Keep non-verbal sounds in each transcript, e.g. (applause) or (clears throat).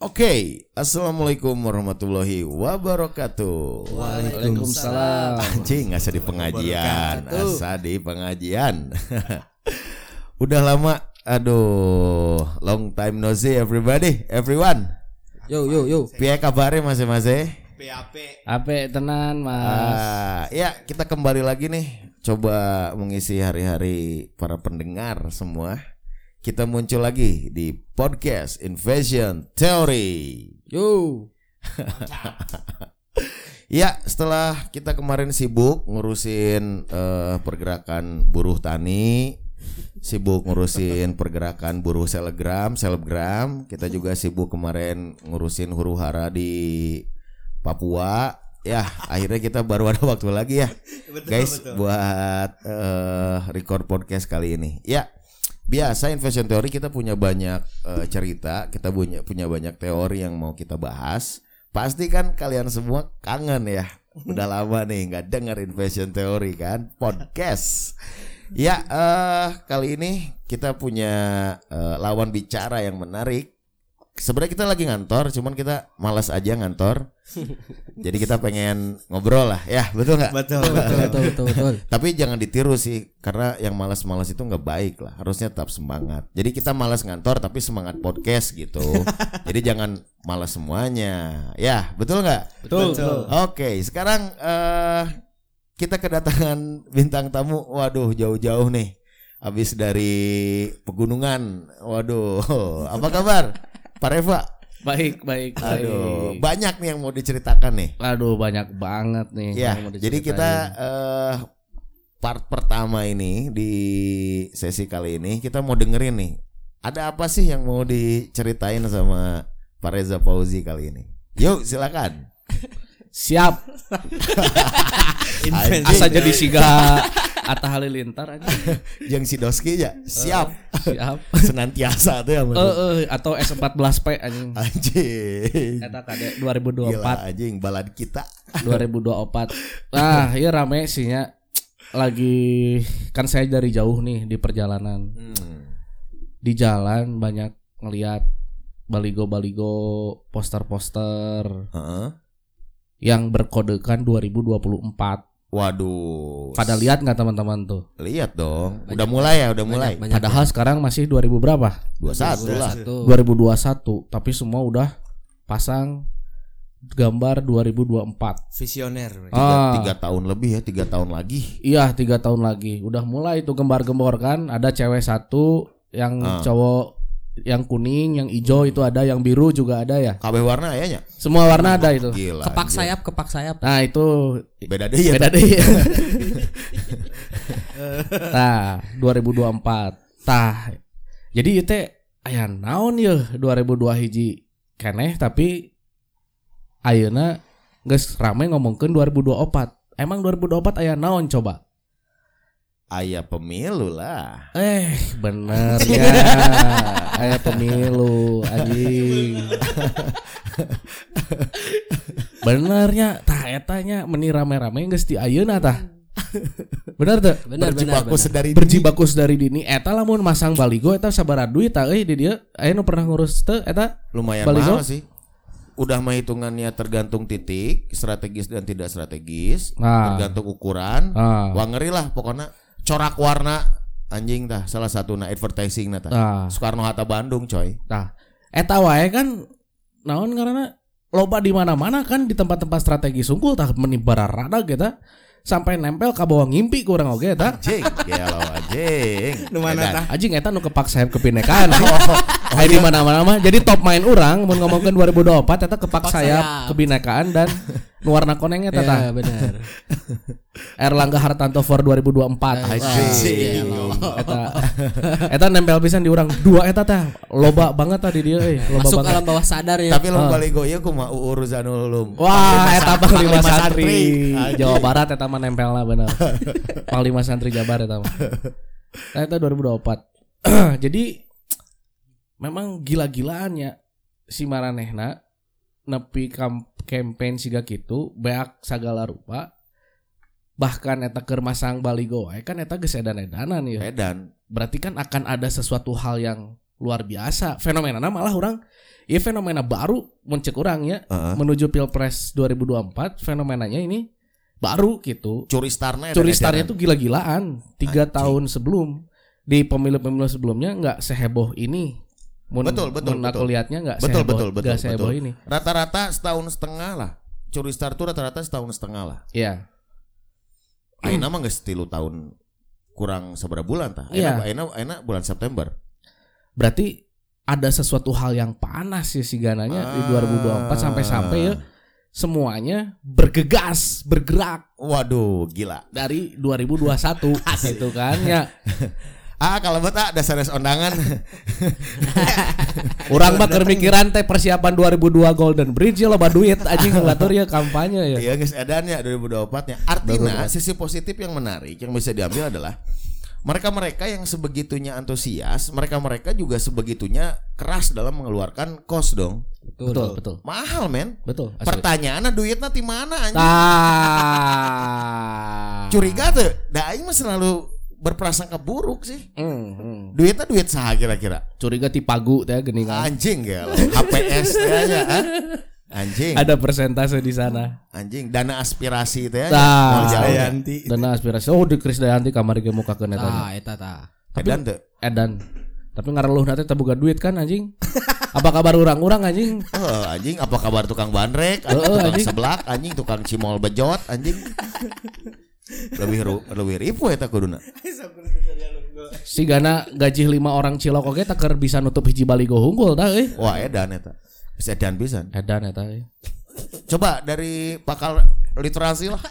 Oke, assalamualaikum warahmatullahi wabarakatuh. Waalaikumsalam. Anjing nggak di pengajian, asa di pengajian. (laughs) Udah lama, aduh, long time no see everybody, everyone. Yo yo yo. Piye kabarnya masing-masing? Ape tenan mas. Ah, ya kita kembali lagi nih, coba mengisi hari-hari para pendengar semua. Kita muncul lagi di podcast Invasion Theory. Yo. (laughs) Ya, setelah kita kemarin sibuk ngurusin eh, pergerakan buruh tani, sibuk ngurusin pergerakan buruh selegram, selebgram, kita juga sibuk kemarin ngurusin huru hara di Papua. Ya, akhirnya kita baru ada waktu lagi ya, guys, buat eh, record podcast kali ini. Ya, biasa Invasion Theory kita punya banyak eh, cerita, kita punya punya banyak teori yang mau kita bahas. Pasti kan kalian semua kangen ya. Udah (laughs) lama nih nggak denger Invasion Theory kan podcast. Ya eh kali ini kita punya eh, lawan bicara yang menarik. Sebenarnya kita lagi ngantor, cuman kita malas aja ngantor. (laughs) Jadi kita pengen ngobrol lah, ya betul nggak? Betul. Betul betul betul betul. (laughs) Tapi jangan ditiru sih, karena yang malas-malas itu nggak baik lah. Harusnya tetap semangat. Jadi kita malas ngantor, tapi semangat podcast gitu. (laughs) Jadi jangan malas semuanya. Ya, betul nggak? Betul. Betul. Oke, sekarang eh kita kedatangan bintang tamu. Waduh, jauh-jauh nih. Habis dari pegunungan. Waduh, apa kabar? Pak Reva. Baik baik. Aduh, baik. banyak nih yang mau diceritakan nih. Aduh banyak banget nih. Ya, yang mau jadi kita eh part pertama ini di sesi kali ini kita mau dengerin nih. Ada apa sih yang mau diceritain sama Pak Reza Fauzi kali ini? Yuk, silakan. siap. (laughs) Asa jadi siga Atta Halilintar (laughs) aja. Yang Sidoski ya, siap. Siap. (laughs) Senantiasa tuh yang Eh eh atau S14P anjing. Anjing. Eta kade Gila 2024 anjing balad kita. (laughs) 2024. Nah, iya rame sih nya. Lagi kan saya dari jauh nih di perjalanan. Hmm. Di jalan banyak ngelihat baligo-baligo, poster-poster Heeh. yang berkodekan 2024. Waduh. Pada lihat nggak teman-teman tuh? lihat dong. Udah mulai ya, udah mulai. Padahal sekarang masih 2000 berapa? 21 lah. 2021, tapi semua udah pasang gambar 2024. Visioner. Tiga, Ah. tiga tahun lebih ya, tiga tahun lagi. Iya, tiga tahun lagi. Udah mulai itu gembar-gembor kan. Ada cewek satu, yang Ah. cowok yang kuning, yang hijau itu ada, yang biru juga ada ya. KB warna ayahnya. Semua warna ada itu. Gila. kepak anjing. sayap kepak sayap Nah itu Beda deh ya. beda deh. nah 2024. Tah. Jadi itu aya naon ya 2002 hiji keneh tapi ayeuna geus rame ngomongkeun 2024. Emang 2024 aya naon coba? Ayah pemilu lah. Eh, bener (laughs) ya. Aya pemilu anjing. Benernya tah etanya meni rame-rame geus di ayeuna tah. Bener tuh. benar benar Berjibaku benar. sedari Berjibakus dari dini eta lamun masang baligo eta sabaraha duit tah euy di dieu. Aya nu pernah ngurus teu eta? lumayan Baligo? mahal sih. Udah mah hitungannya tergantung titik, strategis dan tidak strategis, Nah. tergantung ukuran. Ah. Wah ngeri lah pokoknya corak warna anjing tah salah satu na advertising na tah. Ah. Soekarno Hatta Bandung coy. Tah. Eta wae kan naon karena loba di mana-mana kan di tempat-tempat strategis unggul tah meni bararada kita sampai nempel ka bawah ngimpi kurang oge eta. Anjing, gelo anjing. (laughs) Nu mana tah? Anjing eta nu kepak sayap kebinekaan. (laughs) (laughs) (laughs) Hai di mana-mana mah. Jadi top main orang mun ngomongkeun 2024 eta kepak sayap sayap. kebinekaan dan nu (laughs) warna koneng eta tah. ya benar (laughs) Erlangga Hartanto for 2024. Anjing. Eta eta nempel pisan di urang. Dua eta tah. Loba banget tadi dia euy, loba masuk banget. alam bawah sadar ya Tapi lo baligo ieu kumaha Uur Zanul Ulum. Wah, eta Panglima Santri. Jawa Barat eta mah nempel lah bener. Panglima Santri Jabar eta mah. Nah, eta 2024. (clears throat) Jadi memang gila-gilaannya si maranehna nepi campaign siga kitu beak sagala rupa bahkan eta keur masang baligo wae kan eta geus edan-edanan ya. Edan. Berarti kan akan ada sesuatu hal yang luar biasa. Fenomenana malah orang Iya fenomena baru mencek orangnya Heeh. menuju Pilpres 2024 fenomenanya ini baru gitu. Curi starnya Curi starnya tuh gila-gilaan. Tiga tahun sebelum di pemilu-pemilu sebelumnya nggak seheboh ini. Mun, Betul, betul, mun aku betul. lihatnya nggak Betul, seheboh, betul, betul, nggak seheboh betul. ini. Rata-rata setahun setengah lah. Curi star tuh rata-rata setahun setengah lah. Iya. Aina mah geus tilu tahun kurang seberapa bulan tah. Aina, Aina, Aina bulan September. Berarti ada sesuatu hal yang panas ya si Gananya di Ah. 2024 sampai-sampai ya semuanya bergegas, bergerak Waduh, gila. dari 2021 (laughs) gitu kan ya. (laughs) Ah, kalau bet ah dasar undangan. (laughs) Orang mah keur mikiran teh persiapan 2002 Golden Bridge ya loba duit anjing ngatur ya kampanye ya. Iya geus edannya 2024-nya. Artinya sisi positif yang menarik yang bisa diambil adalah mereka-mereka yang sebegitunya antusias, mereka-mereka juga sebegitunya keras dalam mengeluarkan kos dong. Betul, betul. Mahal, men. Betul. asli. Pertanyaannya duitnya di mana anjing? Curiga tuh. Da aing mah selalu berprasangka buruk sih. Hmm, hmm. Duitnya duit saha kira-kira? Curiga ti pagu teh geningan. Anjing ya. HPS teh nya, ah. Anjing. Ada persentase di sana. Anjing dana aspirasi teh. Jauh. Dayanti. Dana aspirasi. Oh, di Kris Dayanti kamar ge muka eta. Tah eta tah. Edan tuh. Edan. Tapi ngareluh nanti tabuga duit kan anjing. (laughs) Apa kabar orang-orang anjing? Oh, anjing apa kabar tukang bandrek, anjing Heeh, tukang anjing. seblak, anjing tukang cimol bejot, anjing. (laughs) lebih ru, lebih ribu eta kuduna. Si Gana gaji lima orang cilok oke tak keur bisa nutup hiji baligo hunggul tah euy. Wah, edan eta. Bisa edan pisan. Edan eta euy. Coba dari pakal literasi lah.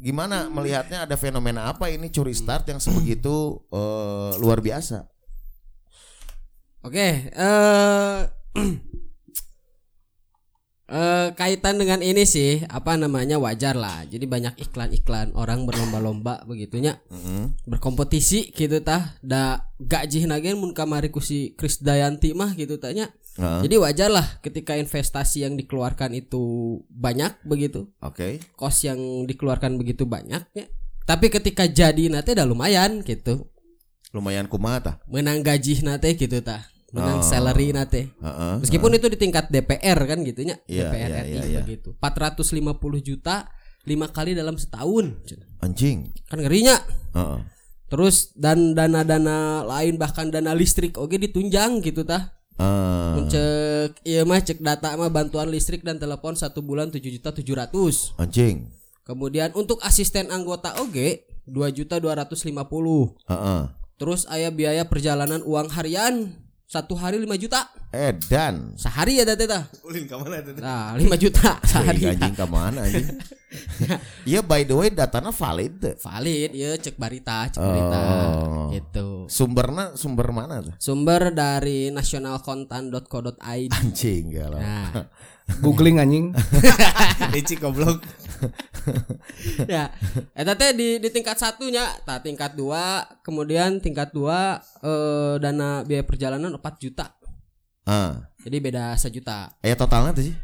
Gimana melihatnya ada fenomena apa ini curi start yang sebegitu eh, luar biasa? Oke, eh (clears throat) eh, kaitan dengan ini sih apa namanya wajar lah. Jadi banyak iklan-iklan orang berlomba-lomba begitunya, Heeh. berkompetisi gitu tah. Da gaji nagen mun kamari ku si Krisdayanti mah gitu tanya. Heeh. Jadi wajar lah ketika investasi yang dikeluarkan itu banyak begitu, Oke. kos yang dikeluarkan begitu banyak ya. Tapi ketika jadi nate udah lumayan gitu. Lumayan kumaha tah? Menang gaji nate gitu tah. Menang Oh. salary nate. Heeh. Meskipun itu di tingkat DPR kan gitunya, Iya, DPR iya, RI iya, iya. begitu. 450 juta lima kali dalam setahun. Anjing. Kan ngerinya. Heeh. Terus dan dana-dana lain bahkan dana listrik oke ditunjang gitu tah. Ah, Cek iya mah cek data mah bantuan listrik dan telepon satu bulan 7 juta 700. anjing. Kemudian untuk asisten anggota oge 2 juta 250. Heeh. Terus aya biaya perjalanan uang harian satu hari 5 juta. Edan. Sehari ya teh tah. Ulin ka mana teh? Nah, 5 juta Sehari sehari. anjing ke mana anjing? (laughs) (laughs) Iya by the way datanya valid? Valid ya cek barita, cek barita. Oh. Gitu. Sumbernya sumber mana tuh? Sumber dari nasionalkontan.co.id. Anjing galau. Nah, (laughs) Googling anjing. (laughs) Eci goblok. ya, eta teh di di tingkat satunya, tak tingkat dua, kemudian tingkat dua eh, dana biaya perjalanan 4 juta. Ah, Jadi beda sejuta. aya totalnya tuh sih?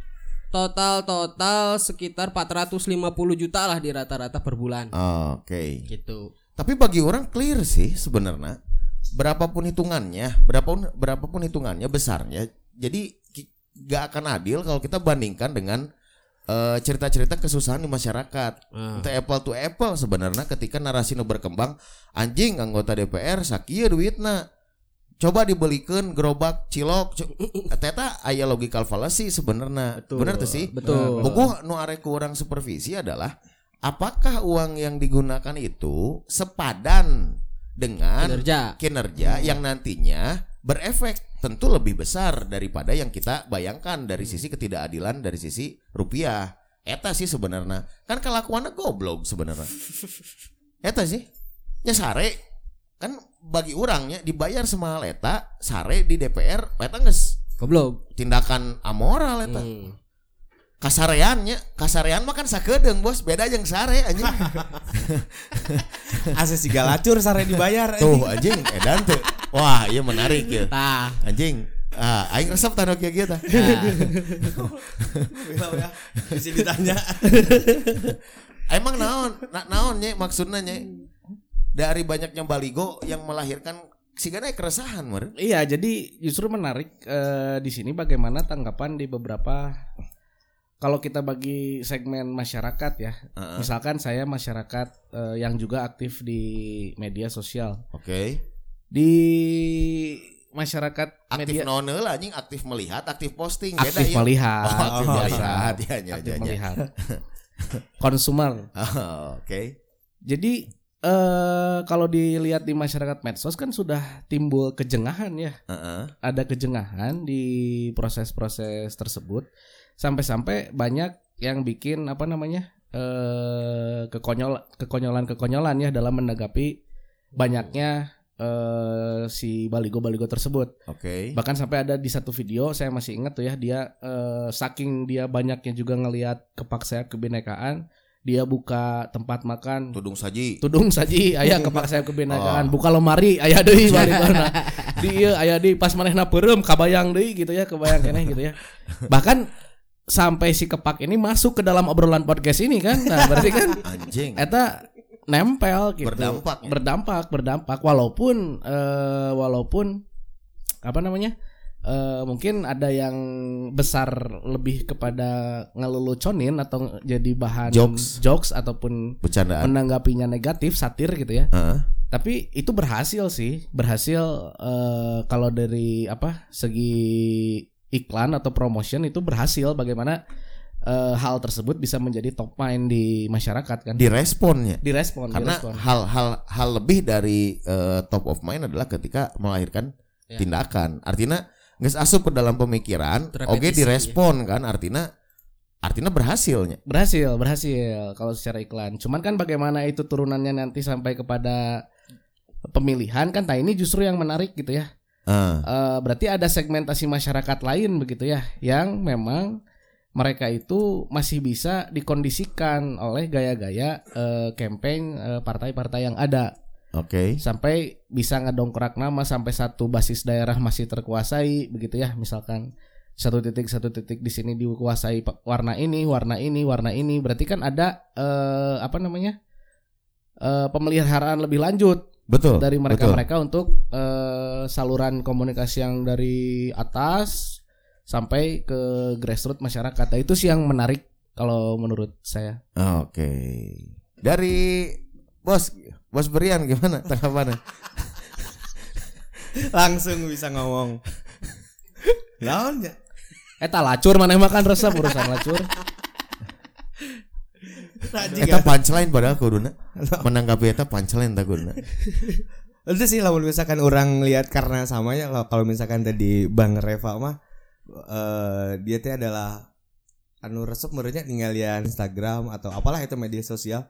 Total total sekitar 450 juta lah di rata-rata per bulan. Oke. Gitu. Tapi bagi orang clear sih sebenarnya. Berapapun hitungannya, berapapun berapapun hitungannya besarnya. Jadi gak akan adil kalau kita bandingkan dengan eh, cerita-cerita kesusahan di masyarakat. Ah. Itu apple to apple sebenarnya ketika narasi nu berkembang anjing anggota DPR sakieu duitna. Coba dibelikan gerobak cilok. Co- Teta aya logical fallacy sebenarnya. Bener tuh sih? Betul. Buku nu arek kurang supervisi adalah apakah uang yang digunakan itu sepadan dengan Kinerja. kinerja yang nantinya berefek? Tentu lebih besar daripada yang kita bayangkan dari sisi ketidakadilan dari sisi rupiah. Eta sih sebenarnya. Kan kelakuannya goblok sebenarnya. (laughs) Eta sih? Nya sare kan bagi orangnya dibayar semahal eta sare di DPR eta geus Goblok. tindakan amoral eta. Hmm. kasareannya kasarean mah kan sakedeung bos beda jeung sare anjing (laughs) Asa si galacur sare dibayar. tuh anjing edan tuh wah iya menarik ya Tah. anjing ah aing resep tah nu kieu kieu tah. Bisa ditanya. emang naon na, naon nya maksudnya nya dari banyaknya baligo yang melahirkan sih kan keresahan meureun. Iya, jadi justru menarik eh, di sini bagaimana tanggapan di beberapa kalau kita bagi segmen masyarakat ya. Heeh. Misalkan saya masyarakat eh, yang juga aktif di media sosial. Oke. Di masyarakat Aktif media naon heula anjing aktif melihat, aktif posting aktif ya. melihat, Oh, aktif biasa. melihat. Ya, ya, aktif ya, ya. melihat. (laughs) Konsumer. Oh, Oke. Jadi eh kalau dilihat di masyarakat medsos kan sudah timbul kejengahan ya. Heeh. ada kejengahan di proses-proses tersebut sampai-sampai banyak yang bikin apa namanya eh kekonyol kekonyolan kekonyolan ya dalam menanggapi banyaknya eh si baligo-baligo tersebut Oke. bahkan sampai ada di satu video saya masih ingat tuh ya dia eh, saking dia banyaknya juga ngelihat kepak sayap kebinekaan dia buka tempat makan. Tudung saji. tudung saji. Aya kepak sayap kebinekaan Oh. buka lemari aya deui (laughs) balikona di ieu aya deui pas manehna peureum kabayang deui gitu ya kebayang keneh gitu ya. Bahkan sampai si kepak ini masuk ke dalam obrolan podcast ini kan? Nah berarti kan Anjing. eta nempel gitu. Berdampak ya? berdampak berdampak. Walaupun eh, walaupun apa namanya eh, mungkin ada yang besar lebih kepada ngelucunin atau jadi bahan Jokes. jokes ataupun Bercandaan. menanggapinya negatif satir gitu ya Heeh. tapi itu berhasil sih berhasil eh, kalau dari apa segi iklan atau promotion itu berhasil bagaimana eh, hal tersebut bisa menjadi top mind di masyarakat kan Diresponnya. direspon Karena direspon. hal-hal hal lebih dari eh, top of mind adalah ketika melahirkan Ya. tindakan. Artinya nggak asup ke dalam pemikiran, oke direspon kan artinya artinya berhasilnya. berhasil berhasil kalau secara iklan. Cuman kan bagaimana itu turunannya nanti sampai kepada pemilihan kan nah ini justru yang menarik gitu ya. Eh, Eh, berarti ada segmentasi masyarakat lain begitu ya yang memang mereka itu masih bisa dikondisikan oleh gaya-gaya eh, campaign eh, partai-partai yang ada Oke. sampai bisa ngedongkrak nama sampai satu basis daerah masih terkuasai begitu ya misalkan satu titik satu titik di sini dikuasai warna ini warna ini warna ini berarti kan ada eh, apa namanya eh, pemeliharaan lebih lanjut Betul. dari mereka betul. mereka untuk eh, saluran komunikasi yang dari atas sampai ke grassroots masyarakat Nah, itu sih yang menarik kalau menurut saya Oke. Dari bos bos Brian gimana (laughs) tanggapannya? Langsung bisa ngomong. Naonnya? Eta lacur mana makan resep urusan lacur Eta punchline padahal kuduna. Menanggapi eta punchline tak kuduna. (laughs) Itu sih lamun misalkan orang lihat karena samanya kalau kalau misalkan tadi Bang Reva mah eh dia teh adalah anu resep menurutnya ninggalian Instagram atau apalah itu media sosial.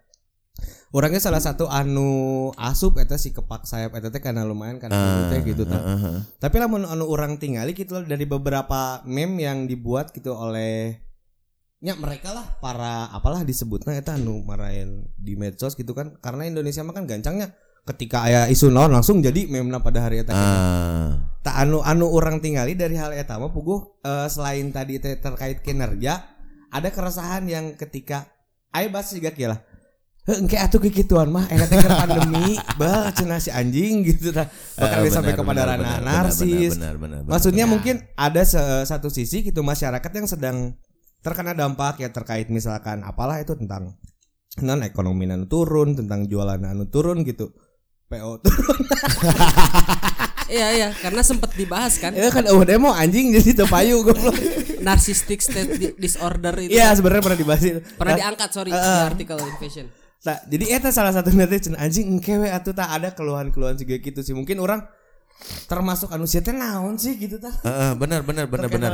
Orangnya salah satu anu asup eta si kepak sayap eta teh karena lumayan kan Ah, teh gitu tah. ah, ah. Tapi lamun anu orang tinggali gitu dari beberapa meme yang dibuat gitu oleh ya mereka lah para apalah disebutnya eta anu marahin di medsos gitu kan karena Indonesia mah kan gancangnya ketika aya isu naon langsung jadi meme pada hari eta Ah. tak anu anu orang tinggali dari hal eta mah puguh eh, selain tadi teh terkait kinerja ada keresahan yang ketika aya bahas juga lah engke atuh kikituan mah eta teh keur pandemi (laughs) bah cenah si anjing gitu tah Ah, bakal sampai benar, kepada benar, ranah benar, narsis benar, benar, benar, Maksudnya benar. mungkin ada se- satu sisi gitu masyarakat yang sedang terkena dampak ya terkait misalkan apalah itu tentang non ekonomi anu turun, tentang jualan anu turun gitu. PO (laughs) turun. Iya iya karena sempat dibahas kan Ya kan oh demo anjing jadi tepayu goblok. (laughs) narcissistic state di- disorder itu Iya sebenarnya pernah dibahas pernah Nah, diangkat sorry di Heeh. artikel in fashion. Nah, jadi eta salah satu nanti cen anjing engke we atuh tak ada keluhan-keluhan juga gitu sih. Mungkin orang termasuk anu teh naon sih gitu tah. Heeh, benar benar benar benar.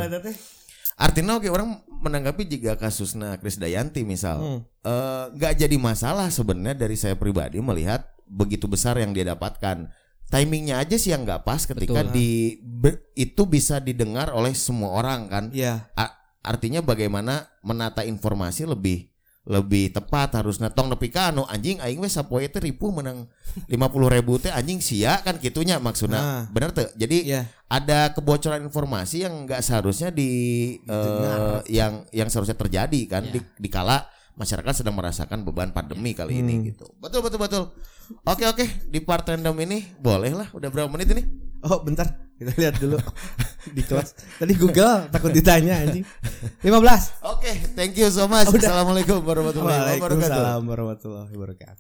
Artinya oke orang menanggapi jika kasusnya Kris Dayanti misal Hmm. eh, nggak jadi masalah sebenarnya dari saya pribadi melihat begitu besar yang dia dapatkan. Timingnya aja sih yang nggak pas ketika Betul. di ber- itu bisa didengar oleh semua orang kan. Iya. A- artinya bagaimana menata informasi lebih lebih tepat harus netong nepi ka anu anjing aing we sapoe teh ripuh menang 50 ribu teh anjing sia kan kitunya maksudnya Nah. bener tuh jadi Iya. ada kebocoran informasi yang nggak seharusnya di eh, Didengar. yang yang seharusnya terjadi kan Iya. di, dikala masyarakat sedang merasakan beban pandemi kali Hmm. ini gitu. Betul betul betul. Oke oke di part random ini boleh lah. Udah berapa menit ini? Oh bentar kita lihat dulu (laughs) di kelas. Tadi Google takut ditanya anjing. 15. Oke, thank you so much. Assalamualaikum warahmatullahi wabarakatuh. Waalaikumsalam warahmatullahi wabarakatuh.